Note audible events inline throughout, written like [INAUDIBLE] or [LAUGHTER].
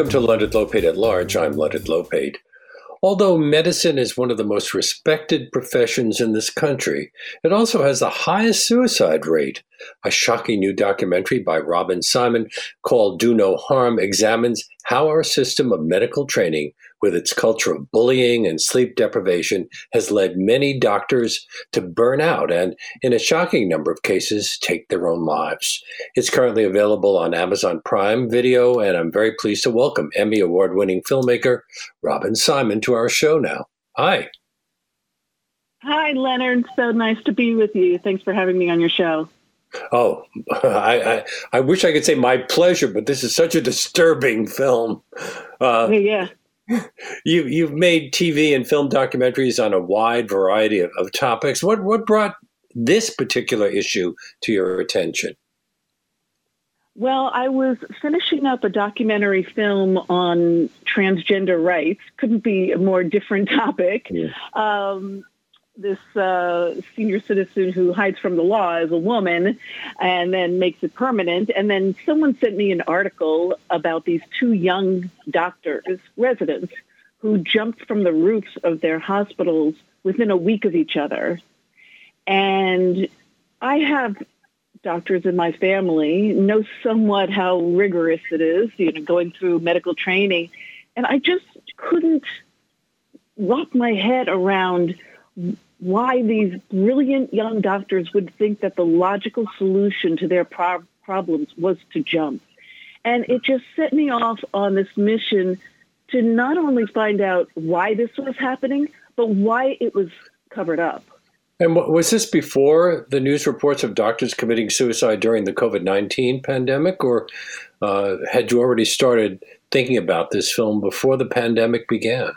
Welcome to Leonard Lopate at Large. I'm Leonard Lopate. Although medicine is one of the most respected professions in this country, it also has the highest suicide rate. A shocking new documentary by Robin Simon called Do No Harm examines how our system of medical training, with its culture of bullying and sleep deprivation, has led many doctors to burn out and, in a shocking number of cases, take their own lives. It's currently available on Amazon Prime Video, and I'm very pleased to welcome Emmy Award winning filmmaker Robin Simon to our show now. Hi. Hi, Leonard. So nice to be with you. Thanks for having me on your show. Oh, [LAUGHS] I, I, I wish I could say my pleasure, but this is such a disturbing film. Uh, yeah. You you've made TV and film documentaries on a wide variety of, of topics. What what brought this particular issue to your attention? Well, I was finishing up a documentary film on transgender rights. Couldn't be a more different topic. Yeah. Um, this uh, senior citizen who hides from the law as a woman and then makes it permanent. And then someone sent me an article about these two young doctors, residents, who jumped from the roofs of their hospitals within a week of each other. And I have doctors in my family, know somewhat how rigorous it is, you know, going through medical training. And I just couldn't wrap my head around why these brilliant young doctors would think that the logical solution to their pro- problems was to jump. And it just set me off on this mission to not only find out why this was happening, but why it was covered up. And was this before the news reports of doctors committing suicide during the COVID 19 pandemic, or uh, had you already started thinking about this film before the pandemic began?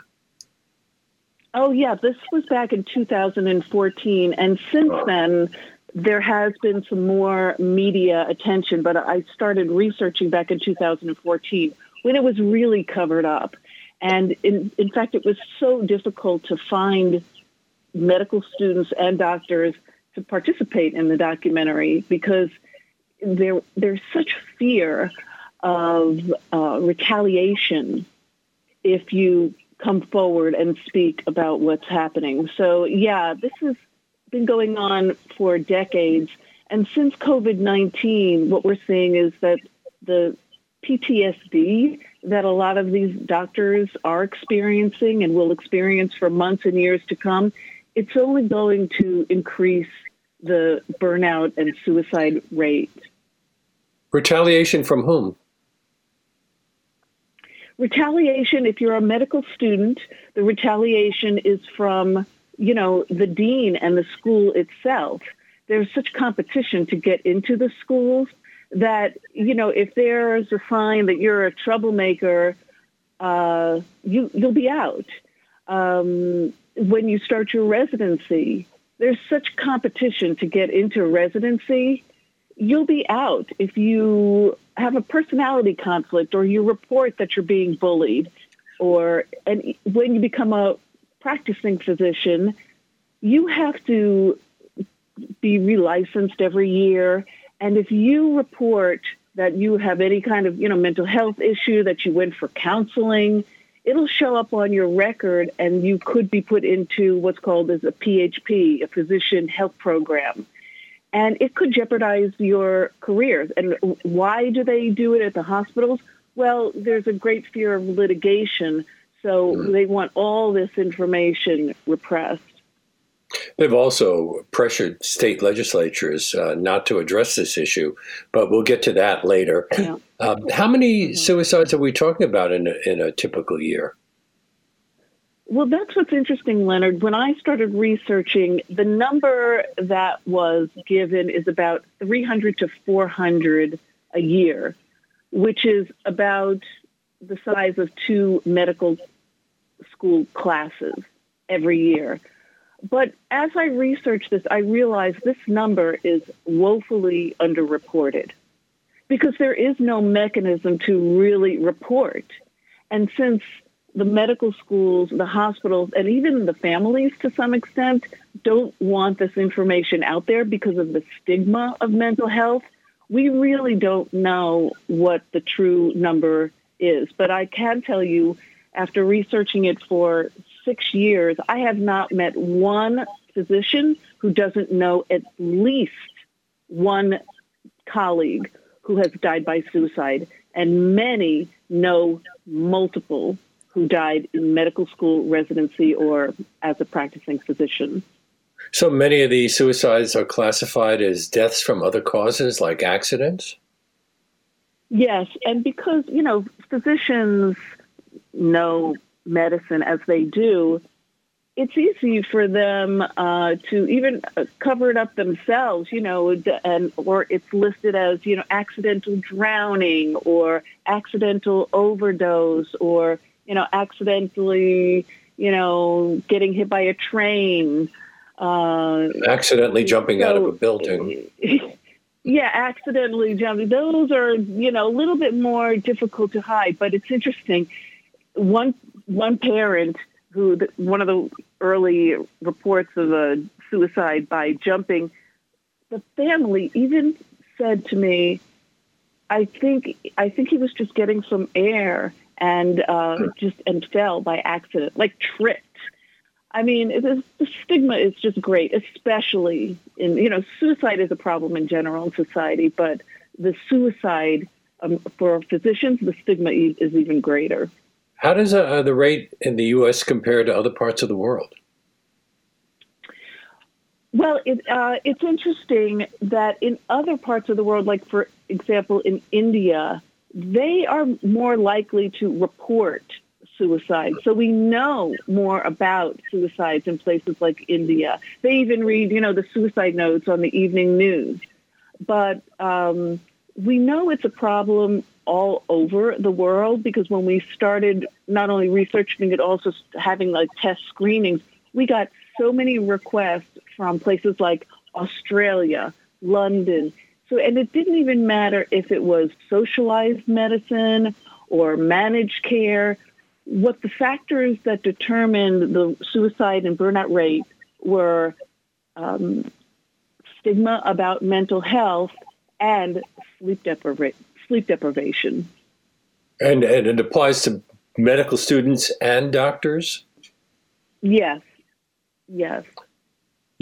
Oh, yeah. This was back in 2014. And since then, there has been some more media attention, but I started researching back in 2014 when it was really covered up. And in, in fact, it was so difficult to find medical students and doctors to participate in the documentary because there, there's such fear of uh, retaliation if you come forward and speak about what's happening. So, yeah, this has been going on for decades. And since COVID 19, what we're seeing is that the PTSD that a lot of these doctors are experiencing and will experience for months and years to come, it's only going to increase the burnout and suicide rate. Retaliation from whom? Retaliation, if you're a medical student, the retaliation is from, you know, the dean and the school itself. There's such competition to get into the schools that, you know, if there's a sign that you're a troublemaker, uh, you, you'll be out. Um, when you start your residency, there's such competition to get into residency you'll be out if you have a personality conflict or you report that you're being bullied or and when you become a practicing physician you have to be relicensed every year. And if you report that you have any kind of you know mental health issue that you went for counseling it'll show up on your record and you could be put into what's called as a php a physician health program and it could jeopardize your careers. And why do they do it at the hospitals? Well, there's a great fear of litigation, so mm. they want all this information repressed. They've also pressured state legislatures uh, not to address this issue, but we'll get to that later. Yeah. Um, how many mm-hmm. suicides are we talking about in a, in a typical year? Well, that's what's interesting, Leonard. When I started researching, the number that was given is about 300 to 400 a year, which is about the size of two medical school classes every year. But as I researched this, I realized this number is woefully underreported because there is no mechanism to really report. And since the medical schools, the hospitals, and even the families to some extent don't want this information out there because of the stigma of mental health. We really don't know what the true number is. But I can tell you, after researching it for six years, I have not met one physician who doesn't know at least one colleague who has died by suicide, and many know multiple who died in medical school residency or as a practicing physician. So many of these suicides are classified as deaths from other causes like accidents? Yes, and because, you know, physicians know medicine as they do, it's easy for them uh, to even uh, cover it up themselves, you know, and or it's listed as you know accidental drowning or accidental overdose or you know accidentally you know getting hit by a train, uh, accidentally jumping so, out of a building. [LAUGHS] yeah, accidentally jumping. Those are you know a little bit more difficult to hide, but it's interesting. One one parent who one of the early reports of a suicide by jumping, the family even said to me, "I think I think he was just getting some air and uh, just and fell by accident, like tripped." I mean, it is, the stigma is just great, especially in you know suicide is a problem in general in society, but the suicide um, for physicians, the stigma is even greater. How does uh, the rate in the U.S. compare to other parts of the world? Well, it, uh, it's interesting that in other parts of the world, like for example in India, they are more likely to report suicide. So we know more about suicides in places like India. They even read, you know, the suicide notes on the evening news. But um, we know it's a problem all over the world because when we started not only researching it, also having like test screenings, we got so many requests from places like Australia, London. So, and it didn't even matter if it was socialized medicine or managed care. What the factors that determined the suicide and burnout rate were um, stigma about mental health and sleep deprivation sleep deprivation. And, and it applies to medical students and doctors? Yes. Yes.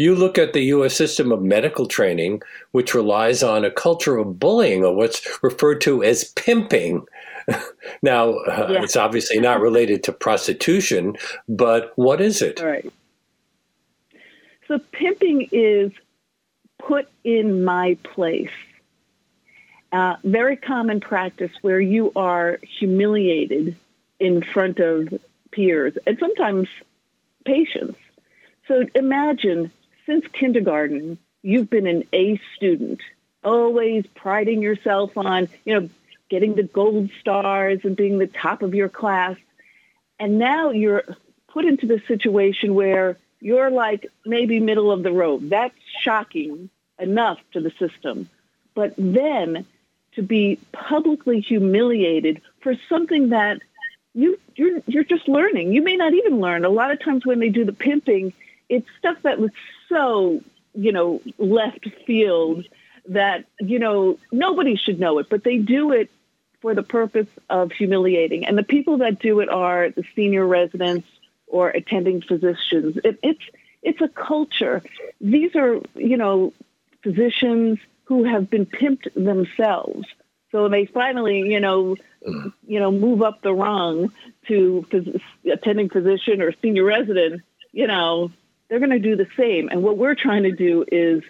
You look at the U.S. system of medical training, which relies on a culture of bullying or what's referred to as pimping. [LAUGHS] now, uh, it's obviously not related to prostitution, but what is it? All right. So, pimping is put in my place. Uh, very common practice where you are humiliated in front of peers and sometimes patients. So imagine since kindergarten, you've been an A student, always priding yourself on, you know, getting the gold stars and being the top of your class. And now you're put into the situation where you're like maybe middle of the road. That's shocking enough to the system. But then to be publicly humiliated for something that you you're you're just learning. You may not even learn. A lot of times when they do the pimping, it's stuff that was so you know left field that you know nobody should know it, but they do it for the purpose of humiliating. And the people that do it are the senior residents or attending physicians. It, it's it's a culture. These are you know physicians who have been pimped themselves. So they finally, you know, you know, move up the rung to phys- attending physician or senior resident. You know, they're going to do the same. And what we're trying to do is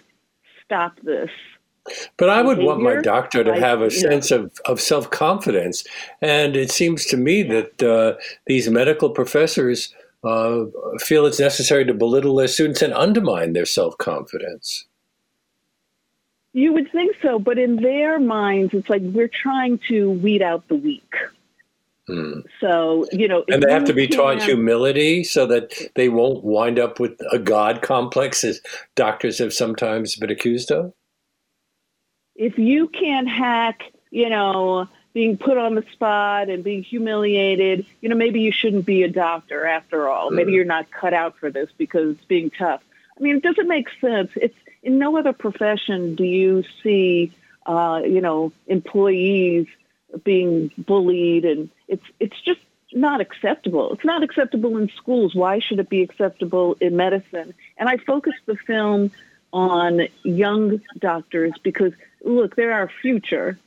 stop this. But I would want my doctor to have a sense of, of self confidence. And it seems to me that uh, these medical professors uh, feel it's necessary to belittle their students and undermine their self confidence. You would think so, but in their minds, it's like we're trying to weed out the weak. Hmm. So, you know, and they have to be taught humility so that they won't wind up with a God complex, as doctors have sometimes been accused of. If you can't hack, you know, being put on the spot and being humiliated, you know, maybe you shouldn't be a doctor after all. Maybe hmm. you're not cut out for this because it's being tough. I mean, it doesn't make sense. It's in no other profession do you see, uh, you know, employees being bullied, and it's it's just not acceptable. It's not acceptable in schools. Why should it be acceptable in medicine? And I focused the film on young doctors because, look, they're our future.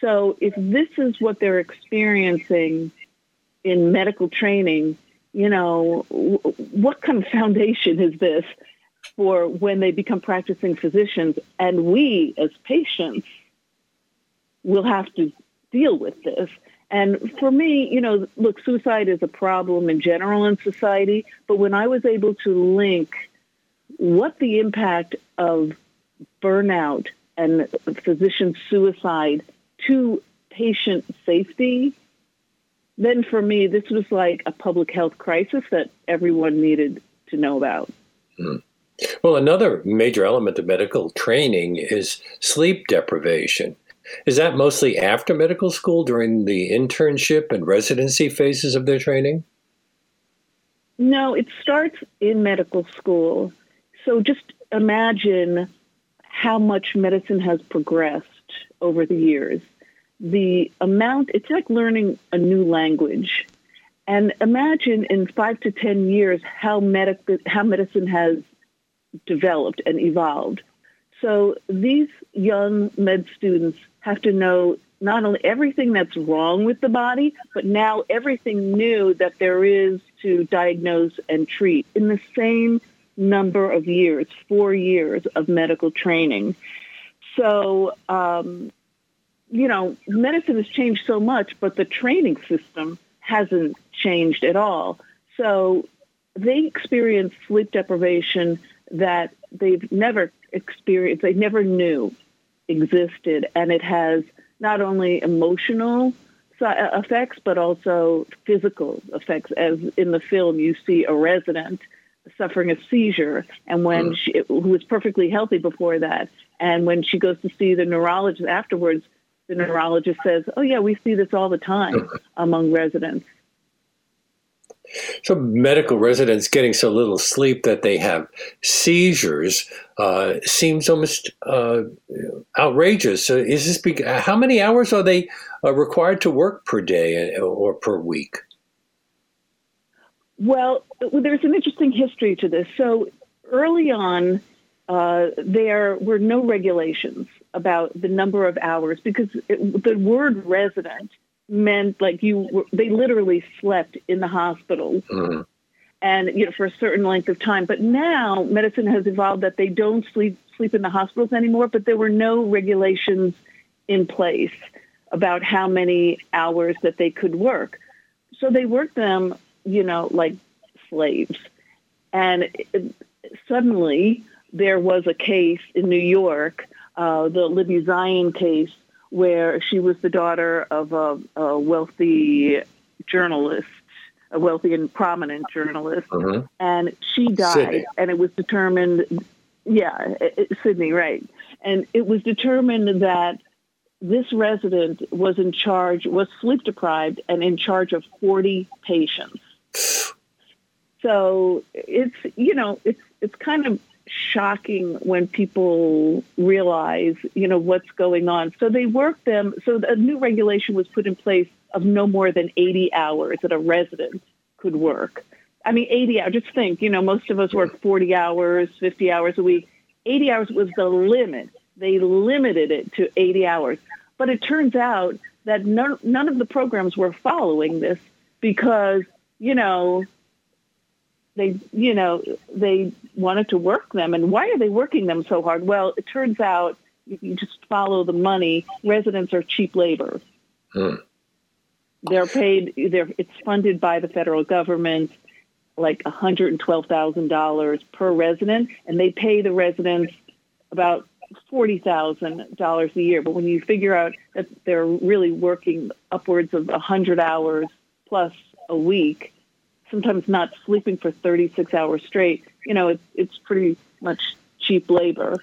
So if this is what they're experiencing in medical training, you know, what kind of [LAUGHS] foundation is this for when they become practicing physicians? And we, as patients, will have to deal with this. And for me, you know, look, suicide is a problem in general in society, but when I was able to link what the impact of burnout and physician suicide to patient safety, then for me, this was like a public health crisis that everyone needed to know about. Hmm. Well, another major element of medical training is sleep deprivation. Is that mostly after medical school during the internship and residency phases of their training? No, it starts in medical school. So just imagine how much medicine has progressed over the years. The amount, it's like learning a new language. And imagine in five to 10 years how, medic- how medicine has developed and evolved. So these young med students have to know not only everything that's wrong with the body, but now everything new that there is to diagnose and treat in the same number of years, four years of medical training. So, um, you know, medicine has changed so much, but the training system hasn't changed at all. So they experience sleep deprivation that they've never experienced, they never knew existed. And it has not only emotional effects, but also physical effects. As in the film, you see a resident suffering a seizure, and when mm. she, who was perfectly healthy before that, and when she goes to see the neurologist afterwards, the neurologist says, "Oh yeah, we see this all the time [LAUGHS] among residents." So, medical residents getting so little sleep that they have seizures uh, seems almost uh, outrageous. So is this? Be- how many hours are they uh, required to work per day uh, or per week? Well, there's an interesting history to this. So, early on, uh, there were no regulations about the number of hours because it, the word resident meant like you were, they literally slept in the hospital. Mm-hmm. And you know, for a certain length of time. But now medicine has evolved that they don't sleep sleep in the hospitals anymore. But there were no regulations in place about how many hours that they could work. So they worked them, you know, like slaves. And it, suddenly there was a case in New York, uh, the Libby Zion case, where she was the daughter of a, a wealthy journalist, a wealthy and prominent journalist, uh-huh. and she died. Sidney. And it was determined, yeah, it, Sidney, right? And it was determined that this resident was in charge, was sleep deprived, and in charge of 40 patients. [SIGHS] So it's you know it's it's kind of shocking when people realize, you know, what's going on. So they work them. So a new regulation was put in place of no more than 80 hours that a resident could work. I mean, 80 hours. Just think, you know, most of us work 40 hours, 50 hours a week. 80 hours was the limit. They limited it to 80 hours. But it turns out that none, none of the programs were following this because, you know, they, you know, they wanted to work them. And why are they working them so hard? Well, it turns out if you just follow the money, residents are cheap labor. Hmm. They're paid. They're it's funded by the federal government, like one hundred and twelve thousand dollars per resident, and they pay the residents about forty thousand dollars a year. But when you figure out that they're really working upwards of a hundred hours plus a week, sometimes not sleeping for 36 hours straight, you know, it's, it's pretty much cheap labor.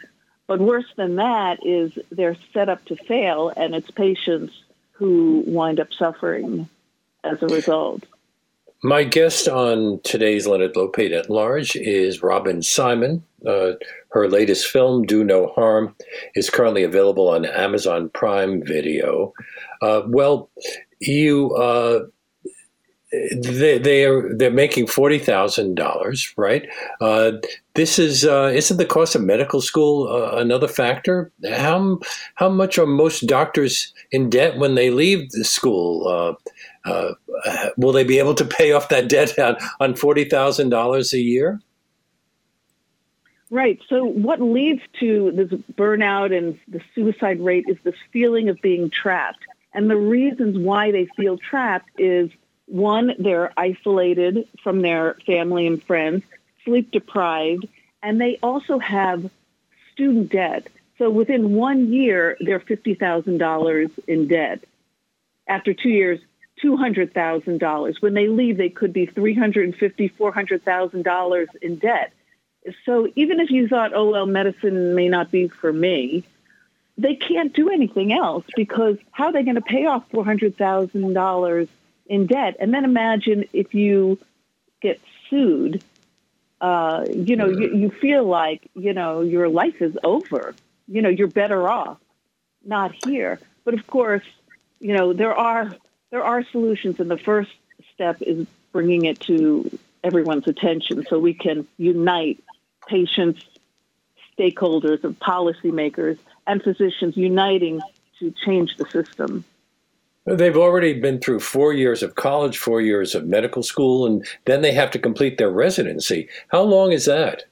But worse than that is they're set up to fail, and it's patients who wind up suffering as a result. My guest on today's Leonard Lopate at Large is Robin Simon. Uh, her latest film, Do No Harm, is currently available on Amazon Prime Video. Uh, well, you uh, they they are they're making forty thousand dollars, right? Uh, this is uh, isn't the cost of medical school uh, another factor? How how much are most doctors in debt when they leave the school? Uh, uh, will they be able to pay off that debt on, on forty thousand dollars a year? Right. So, what leads to this burnout and the suicide rate is this feeling of being trapped. And the reasons why they feel trapped is one, they're isolated from their family and friends, sleep deprived, and they also have student debt. So within one year, they're $50,000 in debt. After two years, $200,000. When they leave, they could be $350,000, $400,000 in debt. So even if you thought, oh, well, medicine may not be for me, they can't do anything else because how are they going to pay off $400,000 in debt. And then imagine if you get sued. Uh, you know, you, you feel like you know your life is over. You know, you're better off not here. But of course, you know there are there are solutions, and the first step is bringing it to everyone's attention so we can unite patients, stakeholders, and policymakers and physicians uniting to change the system. They've already been through four years of college, four years of medical school, and then they have to complete their residency. How long is that?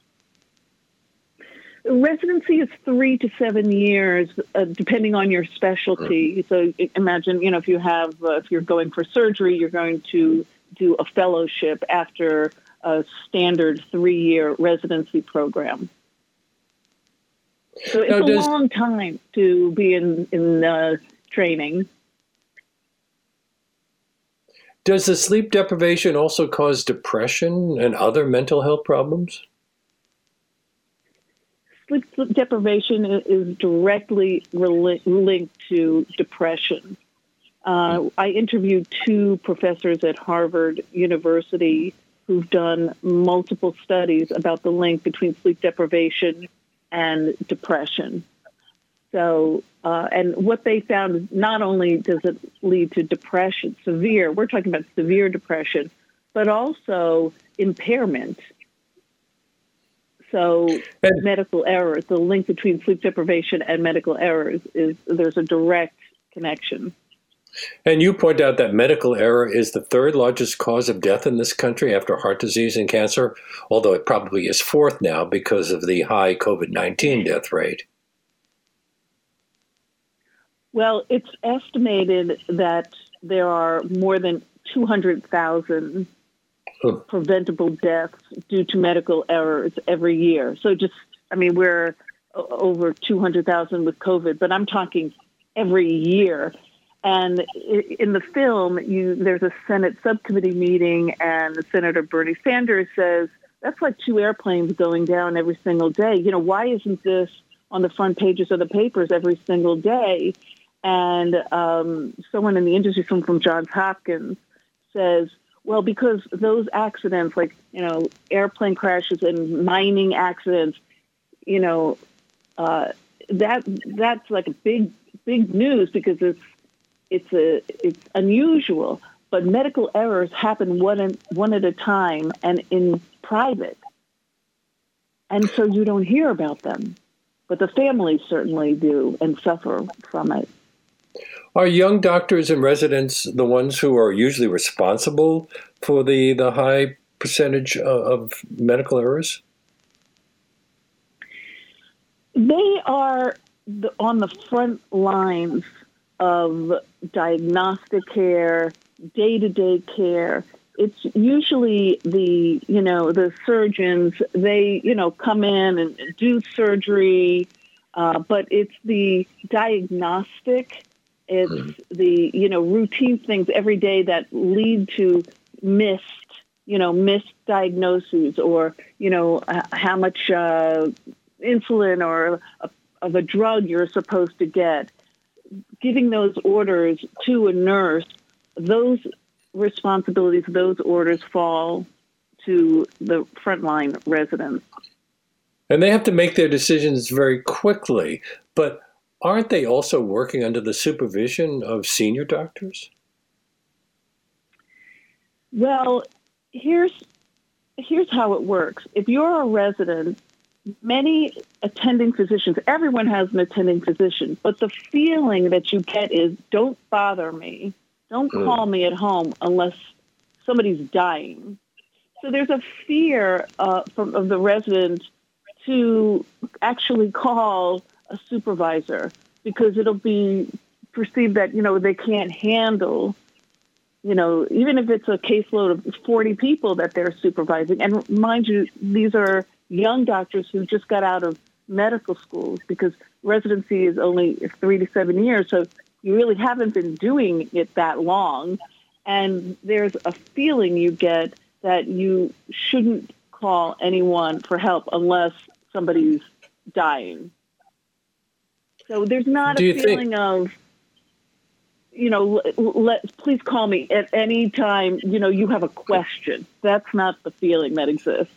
Residency is three to seven years, uh, depending on your specialty. So imagine, you know, if you have, uh, if you're going for surgery, you're going to do a fellowship after a standard three-year residency program. So it's now, does, a long time to be in in uh, training. Does the sleep deprivation also cause depression and other mental health problems? Sleep deprivation is directly linked to depression. Uh, I interviewed two professors at Harvard University who've done multiple studies about the link between sleep deprivation and depression. So, uh, and what they found is not only does it lead to depression, severe, we're talking about severe depression, but also impairment. So, and, medical errors, the link between sleep deprivation and medical errors is there's a direct connection. And you point out that medical error is the third largest cause of death in this country after heart disease and cancer, although it probably is fourth now because of the high COVID 19 death rate. Well, it's estimated that there are more than 200,000 preventable deaths due to medical errors every year. So just, I mean, we're over 200,000 with COVID, but I'm talking every year. And in the film, you, there's a Senate subcommittee meeting, and Senator Bernie Sanders says that's like two airplanes going down every single day. You know, why isn't this on the front pages of the papers every single day? And um, someone in the industry, someone from Johns Hopkins, says, well, because those accidents, like, you know, airplane crashes and mining accidents, you know, uh, that that's like a big, big news because it's it's a it's unusual. But medical errors happen one at, one at a time and in private, and so you don't hear about them. But the families certainly do and suffer from it. Are young doctors and residents the ones who are usually responsible for the, the high percentage of, medical errors? They are the, on the front lines of diagnostic care, day to day care. It's usually the you know the surgeons. They you know come in and do surgery, uh, but it's the diagnostic it's mm-hmm. the you know routine things every day that lead to missed you know missed diagnoses or you know how much uh, insulin or a, of a drug you're supposed to get. Giving those orders to a nurse, those responsibilities, those orders fall to the frontline residents. And they have to make their decisions very quickly. But aren't they also working under the supervision of senior doctors? Well, here's here's how it works. If you're a resident, many attending physicians, everyone has an attending physician, but the feeling that you get is don't bother me. Don't mm. call me at home unless somebody's dying. So there's a fear uh, from of the resident to actually call a supervisor because it'll be perceived that you know they can't handle you know even if it's a caseload of 40 people that they're supervising. And mind you these are young doctors who just got out of medical school because residency is only 3 to 7 years. So you really haven't been doing it that long. And there's a feeling you get that you shouldn't call anyone for help unless somebody's dying. So there's not Do a feeling think- of, you know, let, please call me at any time, you know, you have a question. That's not the feeling that exists.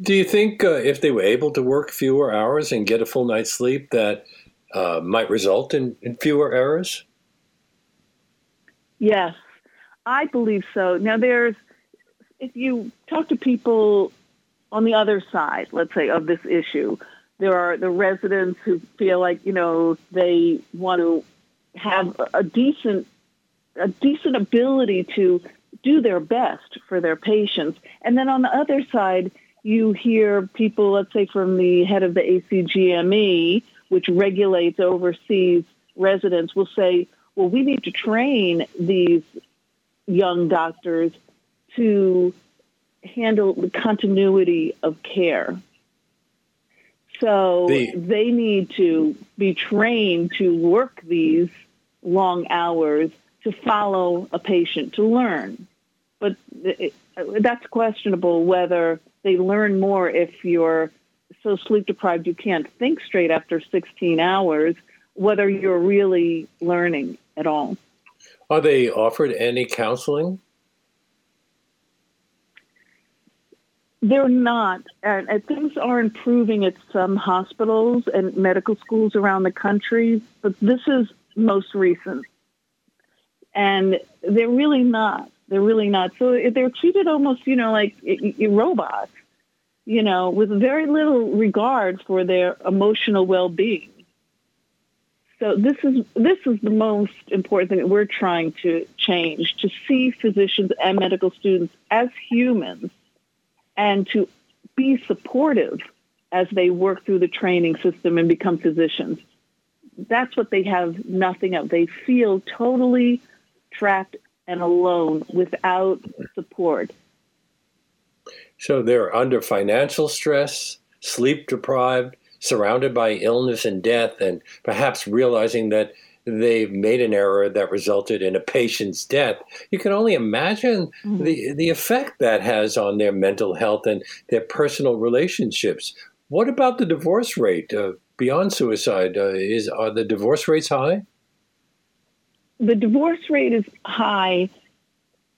Do you think uh, if they were able to work fewer hours and get a full night's sleep, that uh, might result in, in fewer errors? Yes, I believe so. Now, there's, if you talk to people on the other side, let's say, of this issue, there are the residents who feel like, you know, they want to have a decent, a decent ability to do their best for their patients. And then on the other side, you hear people, let's say from the head of the ACGME, which regulates, oversees residents, will say, well, we need to train these young doctors to handle the continuity of care. So the, they need to be trained to work these long hours to follow a patient to learn. But it, that's questionable whether they learn more if you're so sleep deprived you can't think straight after 16 hours, whether you're really learning at all. Are they offered any counseling? They're not. And, and, things are improving at some hospitals and medical schools around the country, but this is most recent. And they're really not. They're really not. So they're treated almost, you know, like robots, you know, with very little regard for their emotional well being. So this is this is the most important thing that we're trying to change to see physicians and medical students as humans and to be supportive as they work through the training system and become physicians. That's what they have nothing of. They feel totally trapped and alone without support. So they're under financial stress, sleep deprived, surrounded by illness and death, and perhaps realizing that they've made an error that resulted in a patient's death, you can only imagine mm-hmm. the, the effect that has on their mental health and their personal relationships. What about the divorce rate uh, beyond suicide? Uh, is are the divorce rates high? The divorce rate is high,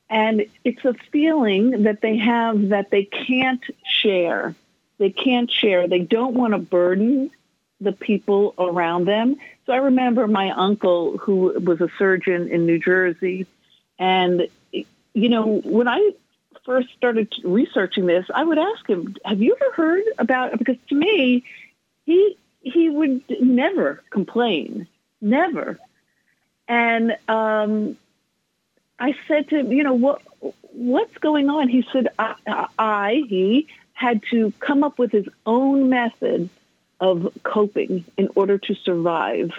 and it's a feeling that they have that they can't share. They can't share. They don't want to burden the people around them. So I remember my uncle, who was a surgeon in New Jersey, and you know when I first started researching this, I would ask him, "Have you ever heard about?" Because to me, he he would never complain, never. And um, I said to him, "You know what? What's going on?" He said, I, "I he had to come up with his own method of coping in order to survive.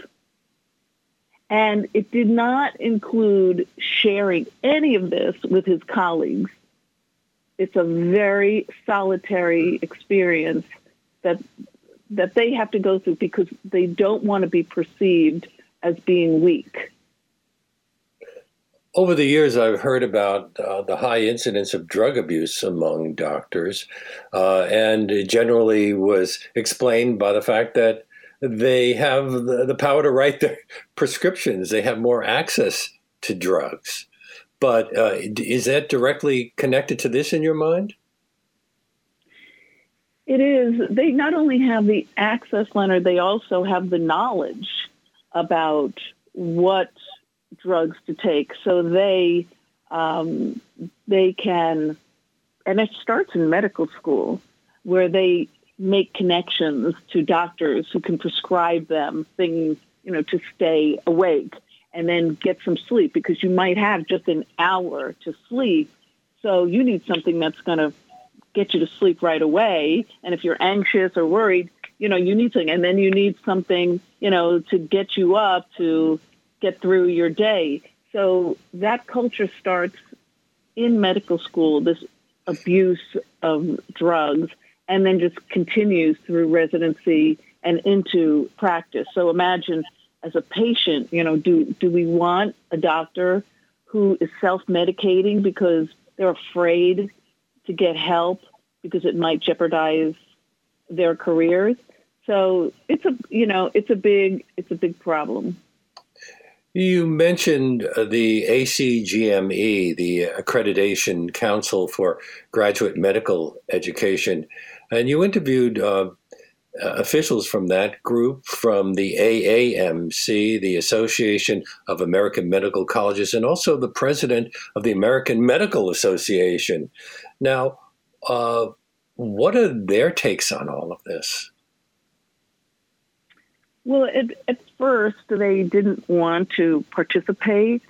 And it did not include sharing any of this with his colleagues. It's a very solitary experience that that they have to go through because they don't want to be perceived as being weak. Over the years, I've heard about uh, the high incidence of drug abuse among doctors, uh, and it generally was explained by the fact that they have the, the power to write their [LAUGHS] prescriptions. They have more access to drugs. but uh, is that directly connected to this in your mind? It is. They not only have the access, Leonard, they also have the knowledge about what drugs to take. So they um, they can, and it starts in medical school, where they make connections to doctors who can prescribe them things, you know, to stay awake and then get some sleep because you might have just an hour to sleep. So you need something that's going to get you to sleep right away. And if you're anxious or worried, you know, you need something. And then you need something, you know, to get you up to get through your day. So that culture starts in medical school, this abuse of drugs, and then just continues through residency and into practice. So imagine as a patient, you know, do, do we want a doctor who is self medicating because they're afraid to get help because it might jeopardize their careers? So it's a you know it's a big it's a big problem. You mentioned uh, the ACGME, the Accreditation Council for Graduate Medical Education, and you interviewed uh, uh, officials from that group, from the AAMC, the Association of American Medical Colleges, and also the president of the American Medical Association. Now, uh, what are their takes on all of this? Well, at, at first, they didn't want to participate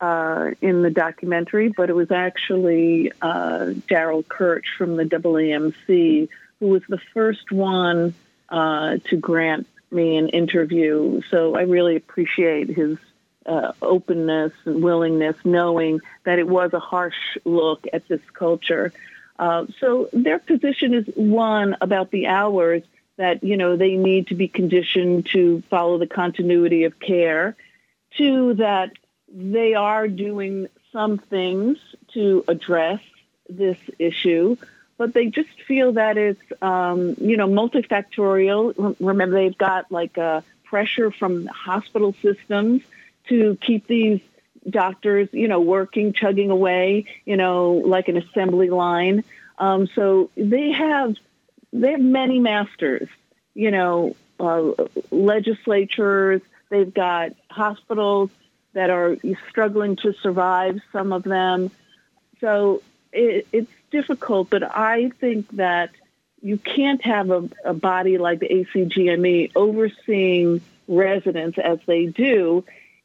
uh, in the documentary, but it was actually uh, Darrell Kirch from the AAMC who was the first one uh, to grant me an interview. So I really appreciate his uh, openness and willingness, knowing that it was a harsh look at this culture. Uh, so their position is one about the hours that you know they need to be conditioned to follow the continuity of care. Two that they are doing some things to address this issue but they just feel that it's um, you know multifactorial. Remember, they've got like a pressure from hospital systems to keep these doctors, you know, working, chugging away, you know, like an assembly line. Um, so they have they have many masters, you know, uh, legislatures. They've got hospitals that are struggling to survive. Some of them. So it, it's difficult, but I think that you can't have a, a body like the ACGME overseeing residents as they do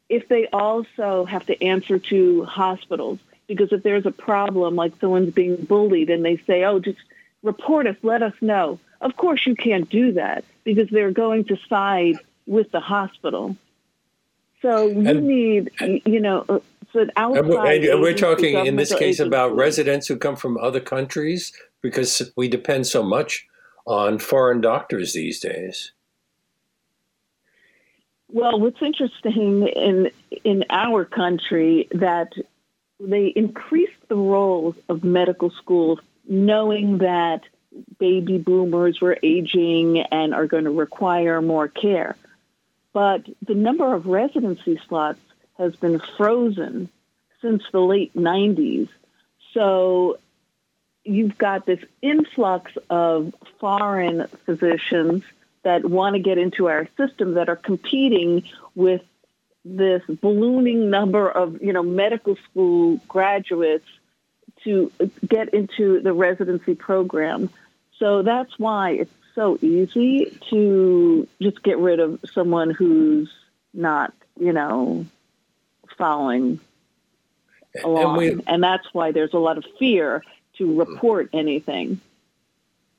if they also have to answer to hospitals. Because if there's a problem, like someone's being bullied, and they say, oh, just report us, let us know. Of course, you can't do that because they're going to side with the hospital. So you and, need, you know, uh, but outside, and we're, and we're talking in this case about residents who come from other countries because we depend so much on foreign doctors these days. Well, what's interesting in in our country that they increased the roles of medical schools, knowing that baby boomers were aging and are going to require more care. But the number of residency slots has been frozen since the late 90s. So you've got this influx of foreign physicians that want to get into our system that are competing with this ballooning number of you know medical school graduates to get into the residency program. So that's why it's so easy to just get rid of someone who's not, you know, following along. And, we, and that's why there's a lot of fear to report anything.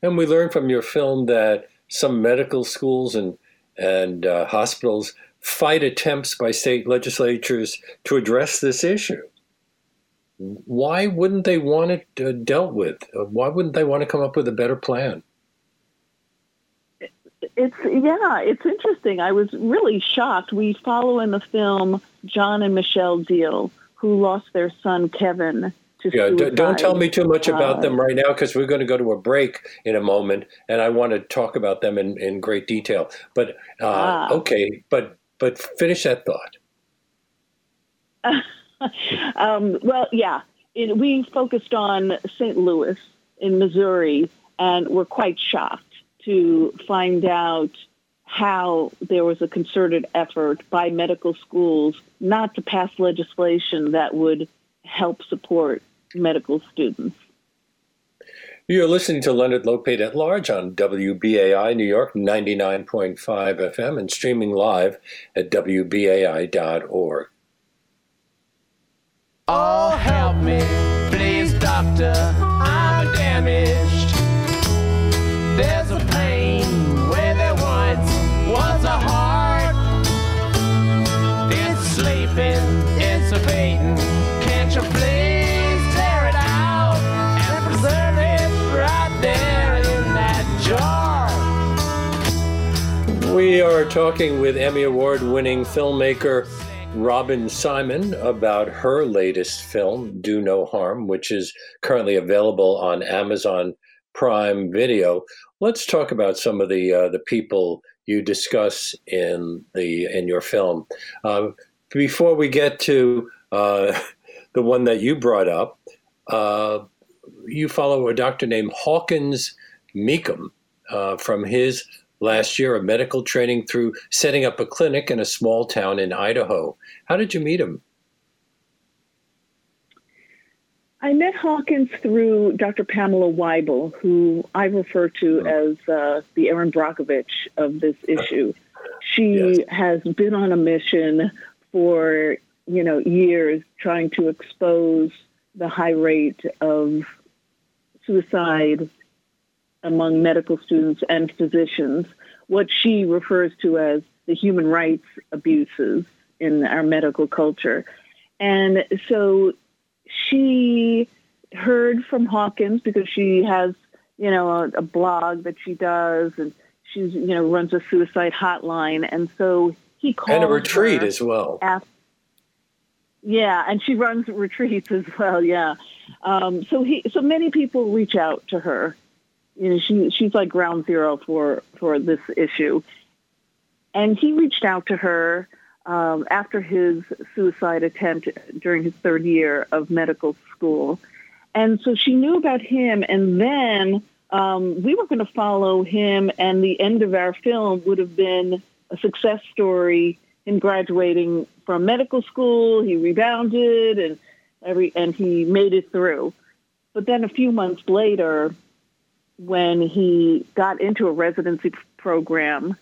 And we learned from your film that some medical schools and and uh, hospitals fight attempts by state legislatures to address this issue. Why wouldn't they want it uh, dealt with? Why wouldn't they want to come up with a better plan? It's yeah, it's interesting. I was really shocked. We follow in the film John and Michelle Deal, who lost their son Kevin to yeah, suicide. don't tell me too much about uh, them right now because we're going to go to a break in a moment, and I want to talk about them in, in great detail. But uh, ah. okay, but but finish that thought. [LAUGHS] [LAUGHS] um, well, yeah, it, we focused on St. Louis in Missouri, and were quite shocked to find out how there was a concerted effort by medical schools not to pass legislation that would help support medical students. You're listening to Leonard Lopate at Large on WBAI New York 99.5 FM and streaming live at WBAI.org. Oh, help me, please, doctor. I'm damaged. There's a pain where there once was a heart. It's sleeping, it's a baiting. Can't you please tear it out and preserve it right there in that jar? We are talking with Emmy Award winning filmmaker Robyn Symon about her latest film, Do No Harm, which is currently available on Amazon Prime Video. Let's talk about some of the uh, the people you discuss in the in your film. Uh, before we get to uh, [LAUGHS] the one that you brought up, uh, you follow a doctor named Hawkins Meekum uh, from his last year of medical training through setting up a clinic in a small town in Idaho. How did you meet him? I met Hawkins through Dr. Pamela Wible, who I refer to as uh, the Erin Brockovich of this issue. She yes. has been on a mission for you know years trying to expose the high rate of suicide among medical students and physicians what she refers to as the human rights abuses in our medical culture. And so she heard from Hawkins because she has, you know, a, a blog that she does and she's, you know, runs a suicide hotline. And so he called And a retreat as well. After, yeah, and she runs [LAUGHS] retreats as well. Yeah, um, so he, so many people reach out to her you know, she she's like ground zero for for this issue. And he reached out to her um, after his suicide attempt during his third year of medical school, and so she knew about him. And then um, we were going to follow him, and the end of our film would have been a success story. Him graduating from medical school, he rebounded, and every and he made it through. But then a few months later, when he got into a residency program,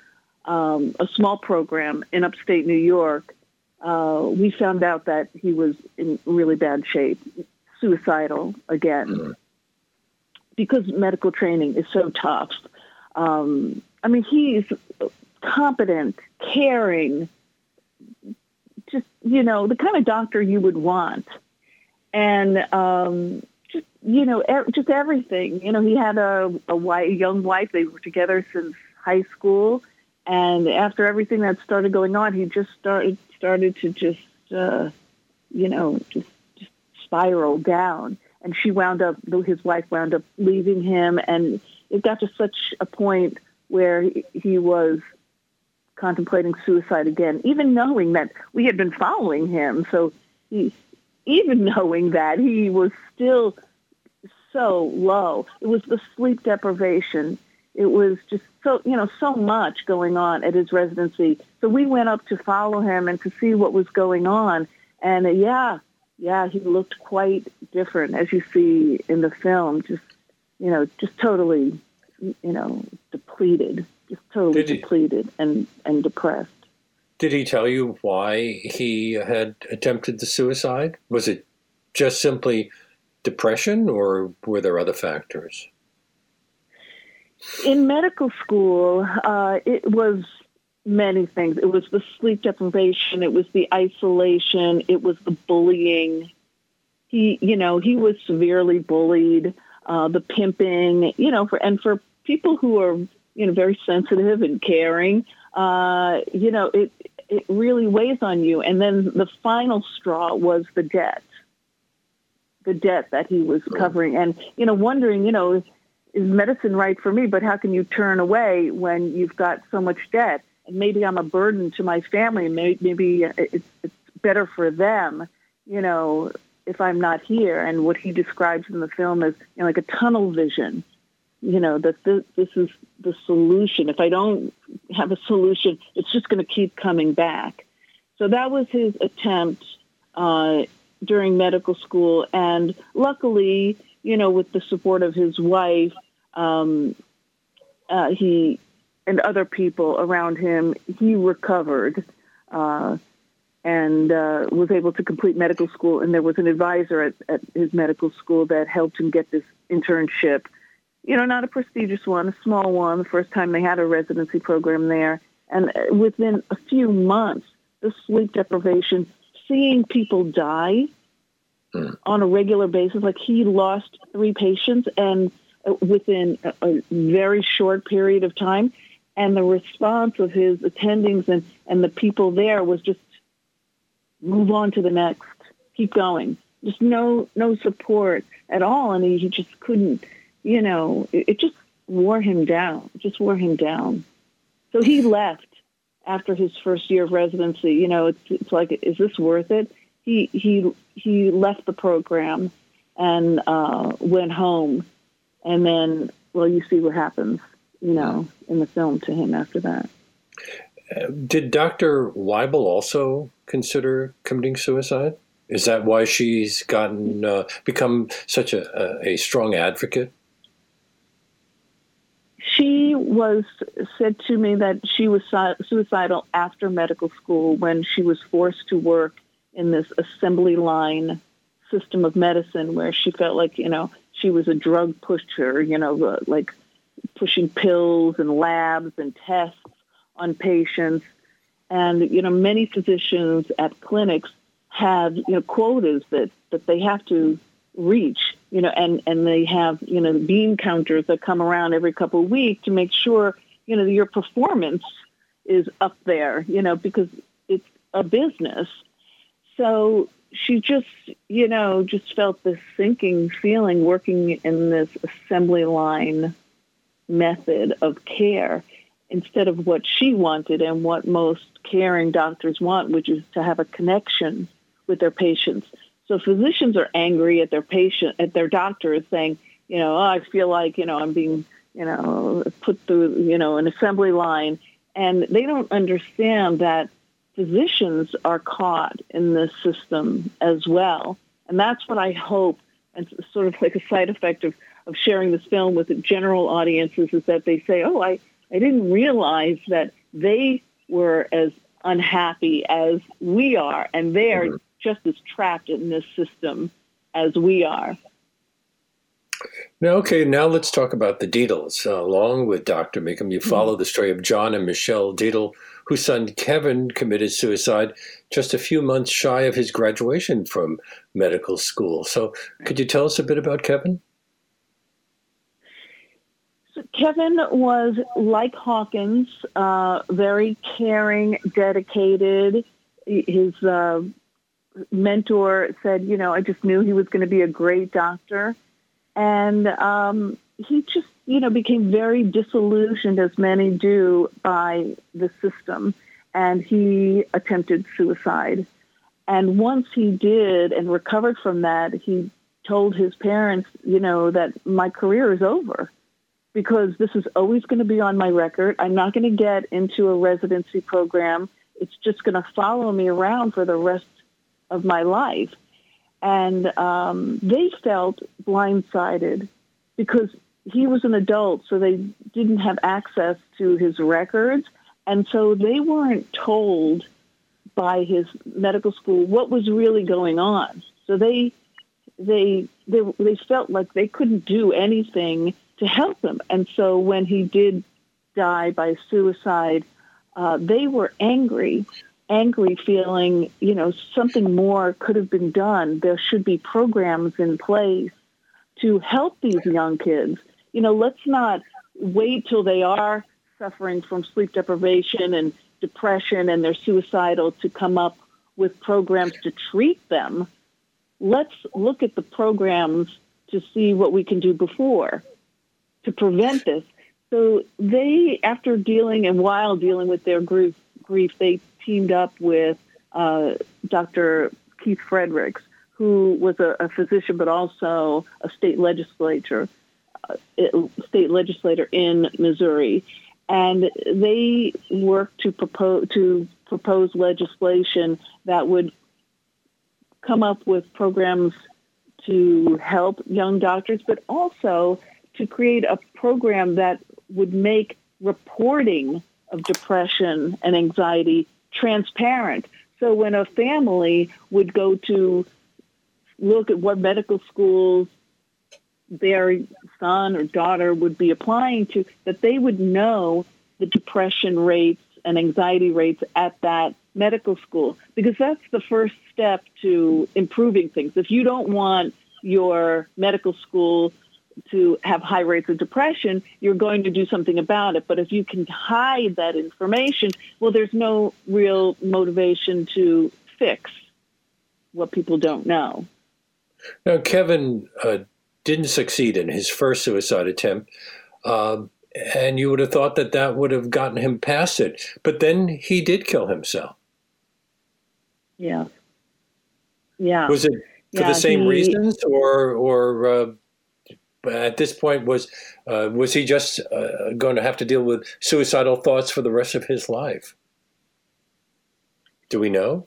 um, a small program in upstate New York, uh, we found out that he was in really bad shape, suicidal again, mm-hmm. because medical training is so tough. Um, I mean, he's competent, caring, just, you know, the kind of doctor you would want. And um, you know, just everything. You know, he had a, a, wife, a young wife. They were together since high school, and after everything that started going on, he just started started to just, uh, you know, just, just spiral down. And she wound up, his wife wound up leaving him, and it got to such a point where he, he was contemplating suicide again, even knowing that we had been following him. So he, even knowing that he was still so low. It was the sleep deprivation. It was just so, you know, so much going on at his residency. So we went up to follow him and to see what was going on. And uh, yeah, yeah, he looked quite different as you see in the film. Just, you know, just totally, you know, depleted, just totally depleted and, and depressed. Did he tell you why he had attempted the suicide? Was it just simply depression, or were there other factors? In medical school, uh, it was many things. It was the sleep deprivation, it was the isolation, it was the bullying. He, you know, he was severely bullied. Uh, the pimping, you know, for and for people who are, you know, very sensitive and caring, uh, you know, it it really weighs on you. And then the final straw was the debt the debt that he was covering and you know wondering you know is medicine right for me but how can you turn away when you've got so much debt and maybe i'm a burden to my family maybe it's, it's better for them you know, if I'm not here? And what he describes in the film is you know, like a tunnel vision. You know that this, this is the solution. If I don't have a solution, it's just going to keep coming back. So that was his attempt uh, during medical school, and luckily, you know, with the support of his wife, um, uh, he and other people around him, he recovered uh, and uh, was able to complete medical school. And there was an advisor at, at his medical school that helped him get this internship. You know, not a prestigious one, a small one. The first time they had a residency program there, and uh, within a few months, the sleep deprivation, seeing people die mm. on a regular basis, like he lost three patients, and uh, within a, a very short period of time, and the response of his attendings and, and the people there was just move on to the next, keep going. Just no no support at all, and he, he just couldn't. You know, it, it just wore him down. It just wore him down. So he left after his first year of residency. You know, it's it's like, is this worth it? He he he left the program and uh, went home, and then well, you see what happens you know, in the film to him after that. Uh, did Dr. Wible also consider committing suicide? Is that why she's gotten uh, become such a, a, a strong advocate? She was said to me that she was suicidal after medical school when she was forced to work in this assembly line system of medicine where she felt like you know she was a drug pusher, you know, uh, like pushing pills and labs and tests on patients. And, you know, many physicians at clinics have, you know, quotas that, that they have to reach, you know, and, and they have, you know, the bean counters that come around every couple of weeks to make sure, you know, your performance is up there, you know, because it's a business. So she just, you know, just felt this sinking feeling working in this assembly line method of care instead of what she wanted and what most caring doctors want, which is to have a connection with their patients. So physicians are angry at their patient, at their doctors saying, you know, oh, I feel like, you know, I'm being, you know, put through, you know, an assembly line. And they don't understand that physicians are caught in this system as well. And that's what I hope, and sort of like a side effect of of sharing this film with general audiences is that they say, "Oh, I I didn't realize that they were as unhappy as we are, and they are mm-hmm. Just as trapped in this system as we are." Now, okay, now let's talk about the Deedles. Uh, along with Dr. Meekum, you follow mm-hmm. the story of John and Michelle Deedle, whose son Kevin committed suicide just a few months shy of his graduation from medical school. So, could you tell us a bit about Kevin? Kevin was like Hawkins, uh, very caring, dedicated. His uh, mentor said, you know, I just knew he was going to be a great doctor. And um, he just, you know, became very disillusioned, as many do, by the system. And he attempted suicide. And once he did and recovered from that, he told his parents, you know, that my career is over because this is always going to be on my record. I'm not going to get into a residency program. It's just going to follow me around for the rest of my life. And um, they felt blindsided because he was an adult, so they didn't have access to his records. And so they weren't told by his medical school what was really going on. So they they they, they felt like they couldn't do anything to help him. And so when he did die by suicide, uh, they were angry, angry, feeling, you know, something more could have been done. There should be programs in place to help these young kids. You know, let's not wait till they are suffering from sleep deprivation and depression and they're suicidal to come up with programs to treat them. Let's look at the programs to see what we can do before to prevent this. So they, after dealing and while dealing with their grief, grief they teamed up with uh, Dr. Keith Fredericks, who was a, a physician but also a state legislator, uh, state legislator in Missouri, and they worked to propose to propose legislation that would come up with programs to help young doctors, but also to create a program that would make reporting of depression and anxiety transparent. So when a family would go to look at what medical schools their son or daughter would be applying to, that they would know the depression rates and anxiety rates at that medical school because that's the first step to improving things. If you don't want your medical school to have high rates of depression, you're going to do something about it. But if you can hide that information, well, there's no real motivation to fix what people don't know. Now, Kevin uh, didn't succeed in his first suicide attempt. Uh, and you would have thought that that would have gotten him past it. But then he did kill himself. Yeah. Yeah. Was it for yeah, the same he, reasons, or or uh, at this point was uh, was he just uh, going to have to deal with suicidal thoughts for the rest of his life? Do we know?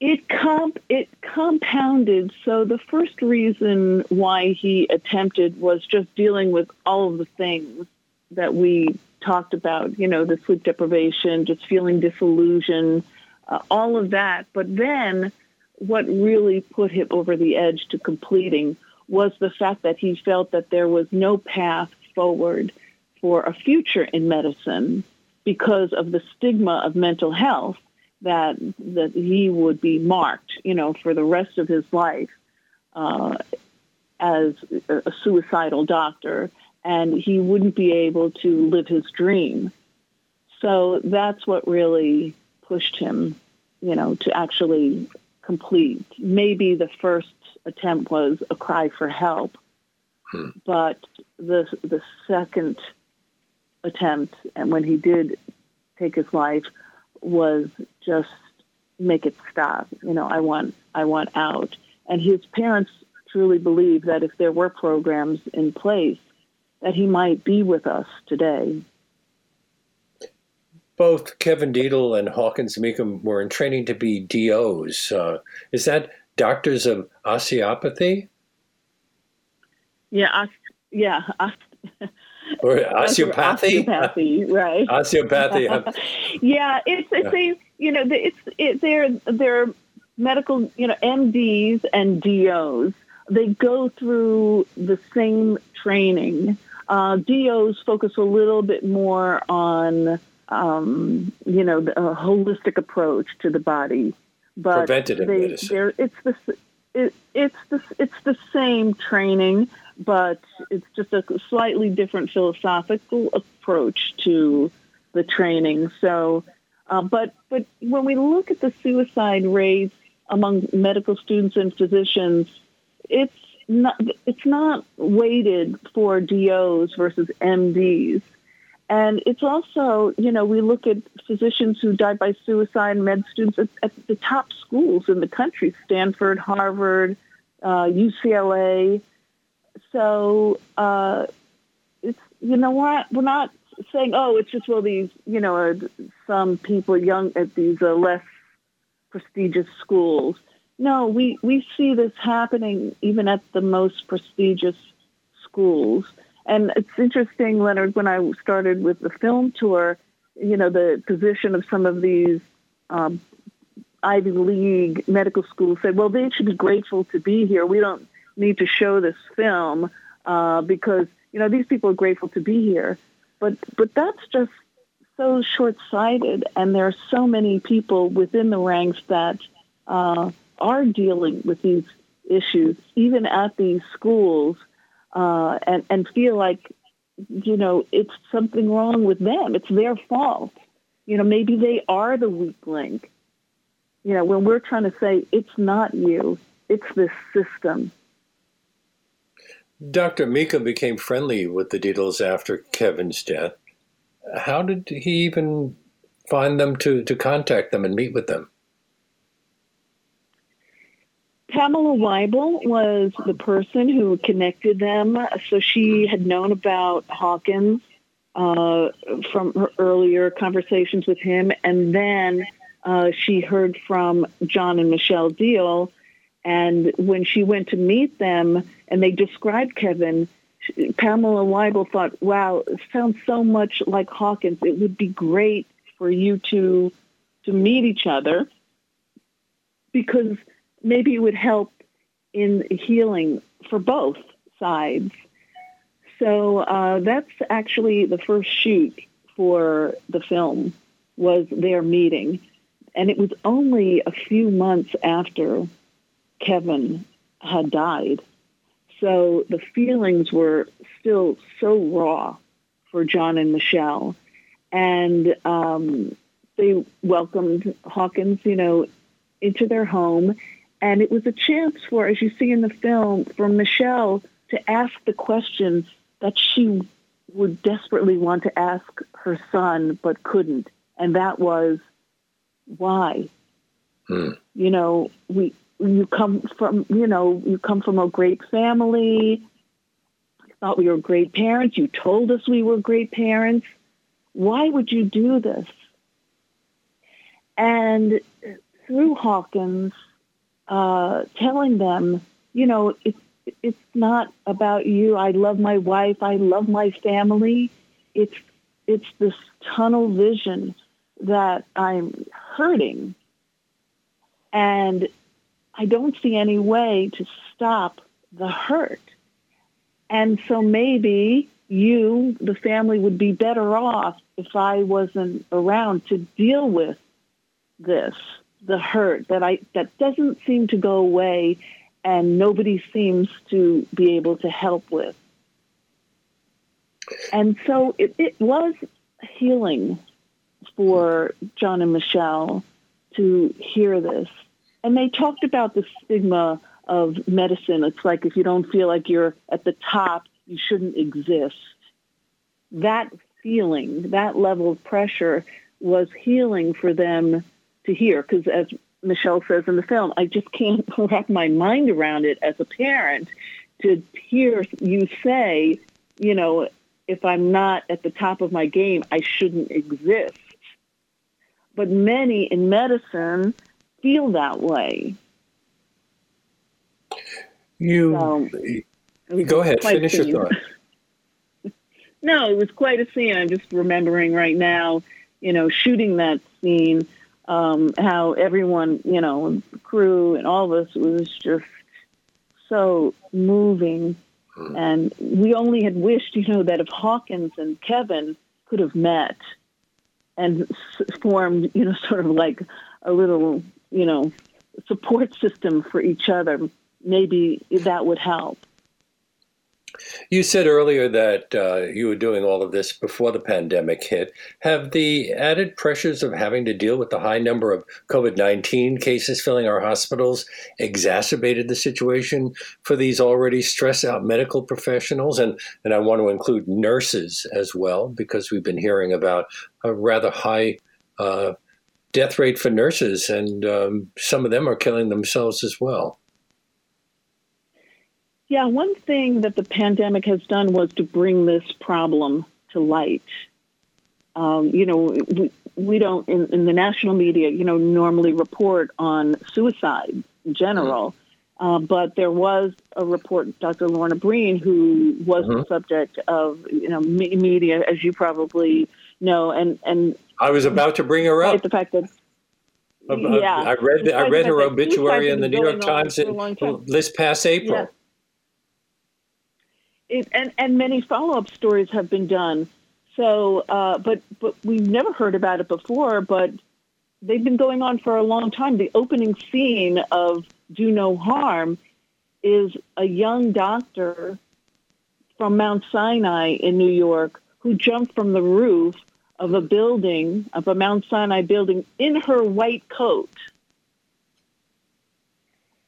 It comp it compounded. So the first reason why he attempted was just dealing with all of the things that we talked about. You know, the sleep deprivation, just feeling disillusioned, uh, all of that. But then, what really put him over the edge to completing was the fact that he felt that there was no path forward for a future in medicine because of the stigma of mental health that that he would be marked, you know, for the rest of his life uh, as a suicidal doctor, and he wouldn't be able to live his dream. So that's what really pushed him, you know, to actually complete. Maybe the first attempt was a cry for help, hmm. but the the second attempt, and when he did take his life, was just make it stop. You know, I want I want out. And his parents truly believe that if there were programs in place, that he might be with us today. Both Kevin Dedel and Hawkins Meekum were in training to be DOs. Uh, is that doctors of osteopathy? Yeah, yeah. or [LAUGHS] osteopathy. Osteopathy, right? [LAUGHS] osteopathy. [LAUGHS] yeah, it's it's a you know it's it, they're they're medical you know MDs and DOs. They go through the same training. Uh, DOs focus a little bit more on um, you know the holistic approach to the body, but preventative they, medicine. It's the it, it's the it's the same training but it's just a slightly different philosophical approach to the training. So, uh, but but when we look at the suicide rates among medical students and physicians, it's not it's not weighted for DOs versus MDs. And it's also, you know, we look at physicians who died by suicide, med students at, at the top schools in the country Stanford, Harvard, uh, UCLA, so uh, it's you know what we're not saying oh it's just well these you know uh, some people young at these uh, less prestigious schools. No, we we see this happening even at the most prestigious schools. And it's interesting, Leonard, when I started with the film tour, you know, the position of some of these um, Ivy League medical schools said, well, they should be grateful to be here. We don't need to show this film uh, because you know these people are grateful to be here, but but that's just so short-sighted, and there are so many people within the ranks that uh, are dealing with these issues, even at these schools, uh, and and feel like you know it's something wrong with them. It's their fault. You know, maybe they are the weak link. You know, when we're trying to say it's not you, it's this system Dr. Mika became friendly with the Dedels after Kevin's death. How did he even find them to, to contact them and meet with them? Pamela Wible was the person who connected them. So she had known about Hawkins uh, from her earlier conversations with him, and then uh, she heard from John and Michelle Deal. And when she went to meet them and they described Kevin, Pamela Wible thought, wow, it sounds so much like Hawkins. It would be great for you to to meet each other because maybe it would help in healing for both sides. So uh, that's actually the first shoot for the film was their meeting, and it was only a few months after Kevin had died. So the feelings were still so raw for John and Michelle, and um, they welcomed Hawkins, you know, into their home and it was a chance for, as you see in the film, for Michelle to ask the question that she would desperately want to ask her son but couldn't. And that was, why? Hmm. You know, we you come from you know you come from a great family. I thought we were great parents. You told us we were great parents. Why would you do this? And through Hawkins, uh, telling them, you know, it's it's not about you. I love my wife. I love my family. It's it's this tunnel vision that I'm hurting, and I don't see any way to stop the hurt. And so maybe you, the family, would be better off if I wasn't around to deal with this the hurt that I that doesn't seem to go away and nobody seems to be able to help with. And so it, it was healing for John and Michelle to hear this. And they talked about the stigma of medicine. It's like if you don't feel like you're at the top, you shouldn't exist. That feeling, that level of pressure was healing for them to hear because as Michelle says in the film, I just can't [LAUGHS] wrap my mind around it as a parent to hear you say, you know, if I'm not at the top of my game, I shouldn't exist. But many in medicine feel that way. You so, go ahead, finish your thought. [LAUGHS] no, it was quite a scene. I'm just remembering right now, you know, shooting that scene um, how everyone, you know, crew and all of us was just so moving. Hmm. And we only had wished, you know, that if Hawkins and Kevin could have met and s- formed, you know, [LAUGHS] sort of like a little, you know, support system for each other, maybe that would help. You said earlier that uh, you were doing all of this before the pandemic hit. Have the added pressures of having to deal with the high number of COVID 19 cases filling our hospitals exacerbated the situation for these already stressed out medical professionals? And, and I want to include nurses as well, because we've been hearing about a rather high uh, death rate for nurses, and um, some of them are killing themselves as well. Yeah, one thing that the pandemic has done was to bring this problem to light. Um, you know, we, we don't, in, in, the national media, you know, normally report on suicide in general. Mm-hmm. Uh, but there was a report, Dr. Lorna Breen, who was mm-hmm. the subject of, you know, me- media, as you probably know. And, and I was about to bring her up. The fact that yeah, I read I read her obituary in the New York Times in, this past April. It, and and many follow up stories have been done. So, uh, but but we've never heard about it before. But they've been going on for a long time. The opening scene of Do No Harm is a young doctor from Mount Sinai in New York who jumped from the roof of a building, of a Mount Sinai building, in her white coat.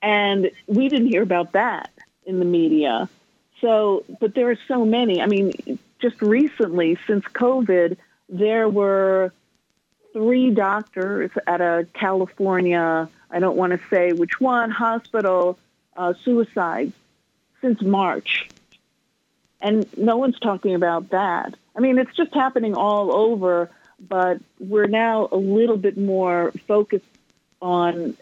And we didn't hear about that in the media. So, but there are so many. I mean, just recently, since COVID, there were three doctors at a California, I don't want to say which one, hospital uh, suicide since March. And no one's talking about that. I mean, it's just happening all over, but we're now a little bit more focused on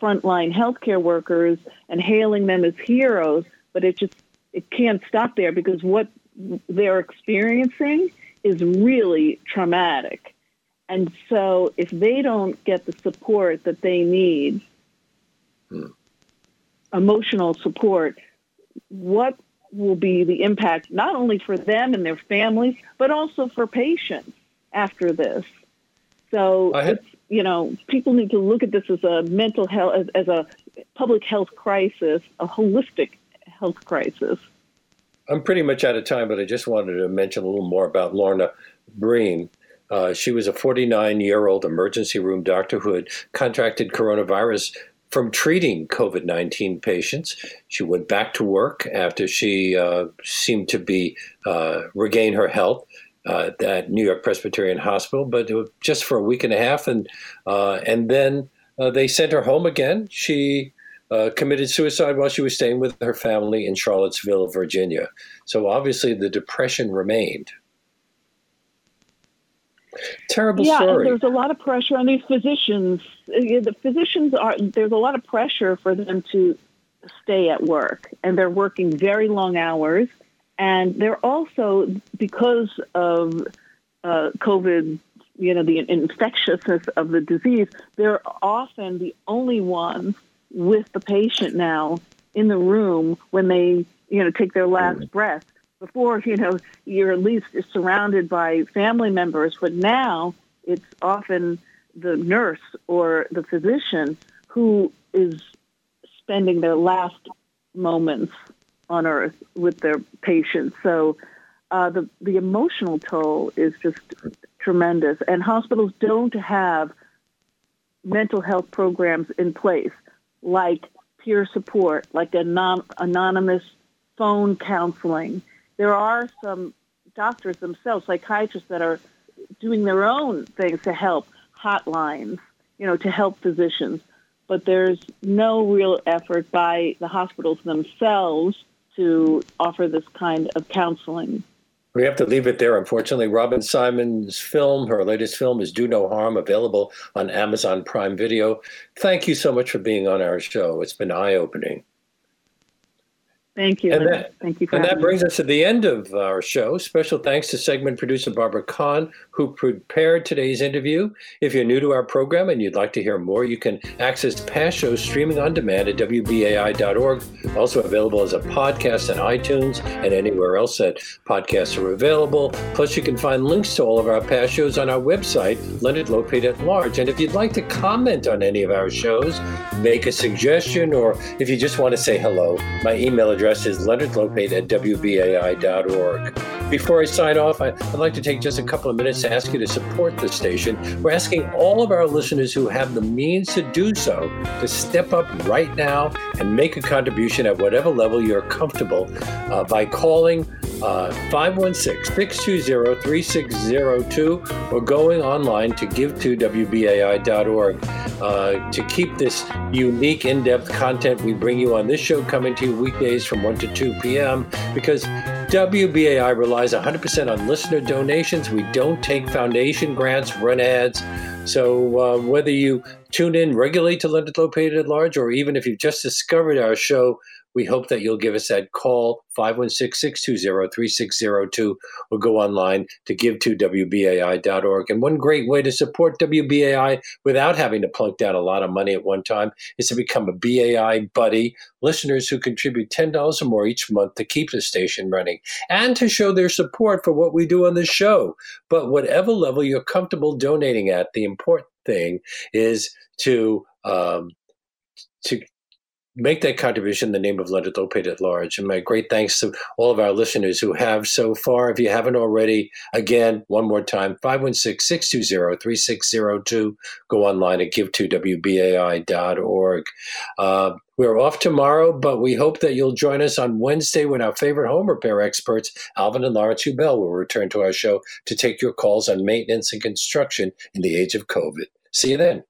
frontline healthcare workers and hailing them as heroes, but it just it can't stop there because what they're experiencing is really traumatic. And so if they don't get the support that they need, hmm. emotional support, what will be the impact not only for them and their families, but also for patients after this? So had, you know, people need to look at this as a mental health, as, as a public health crisis, a holistic health crisis. I'm pretty much out of time, but I just wanted to mention a little more about Lorna Breen. Uh, she was a 49 year old emergency room doctor who had contracted coronavirus from treating COVID 19 patients. She went back to work after she uh, seemed to be uh, regain her health. Uh, at New York Presbyterian Hospital, but just for a week and a half, and uh, and then uh, they sent her home again. She uh, committed suicide while she was staying with her family in Charlottesville, Virginia. So obviously the depression remained. Terrible yeah, story. there's a lot of pressure on these physicians. The physicians are there's a lot of pressure for them to stay at work, and they're working very long hours, and they're also because of uh, COVID you know the infectiousness of the disease they're often the only ones with the patient now in the room when they, you know, take their last breath. Before, you know, you're at least surrounded by family members, but now it's often the nurse or the physician who is spending their last moments on earth with their patients. So uh, the the emotional toll is just tremendous, and hospitals don't have mental health programs in place like peer support, like anon- anonymous phone counseling. There are some doctors themselves, psychiatrists that are doing their own things to help hotlines, you know, to help physicians. But there's no real effort by the hospitals themselves to offer this kind of counseling. We have to leave it there. Unfortunately, Robyn Symon's film, her latest film, is Do No Harm, available on Amazon Prime Video. Thank you so much for being on our show. It's been eye opening. Thank you. And that, Thank you. and that brings us to the end of our show. Special thanks to segment producer Barbara Kahn, who prepared today's interview. If you're new to our program and you'd like to hear more, you can access past shows streaming on demand at WBAI.org. Also available as a podcast on iTunes and anywhere else that podcasts are available. Plus, you can find links to all of our past shows on our website, Leonard Lopate at Large. And if you'd like to comment on any of our shows, make a suggestion, or if you just want to say hello, my email address address is leonardlopate at wbai.org. Before I sign off, I'd like to take just a couple of minutes to ask you to support the station. We're asking all of our listeners who have the means to do so to step up right now and make a contribution at whatever level you're comfortable uh, by calling uh, 516-620-3602 or going online to give to WBAI.org uh, to keep this unique in-depth content we bring you on this show coming to you weekdays from 1 to 2 p.m. because WBAI relies 100% on listener donations. We don't take foundation grants, run ads. So uh, whether you tune in regularly to Leonard Lopate at Large or even if you've just discovered our show, we hope that you'll give us that call 516-620-3602 or go online to give to WBAI.org. And one great way to support WBAI without having to plunk down a lot of money at one time is to become a BAI buddy, listeners who contribute $10 or more each month to keep the station running and to show their support for what we do on the show. But whatever level you're comfortable donating at, the important thing is to um, to make that contribution in the name of Leonard Lopate at large. And my great thanks to all of our listeners who have so far. If you haven't already, again, one more time, 516-620-3602. Go online at give2wbai.org. Uh, we're off tomorrow, but we hope that you'll join us on Wednesday when our favorite home repair experts, Alvin and Laura Tubell, will return to our show to take your calls on maintenance and construction in the age of COVID. See you then.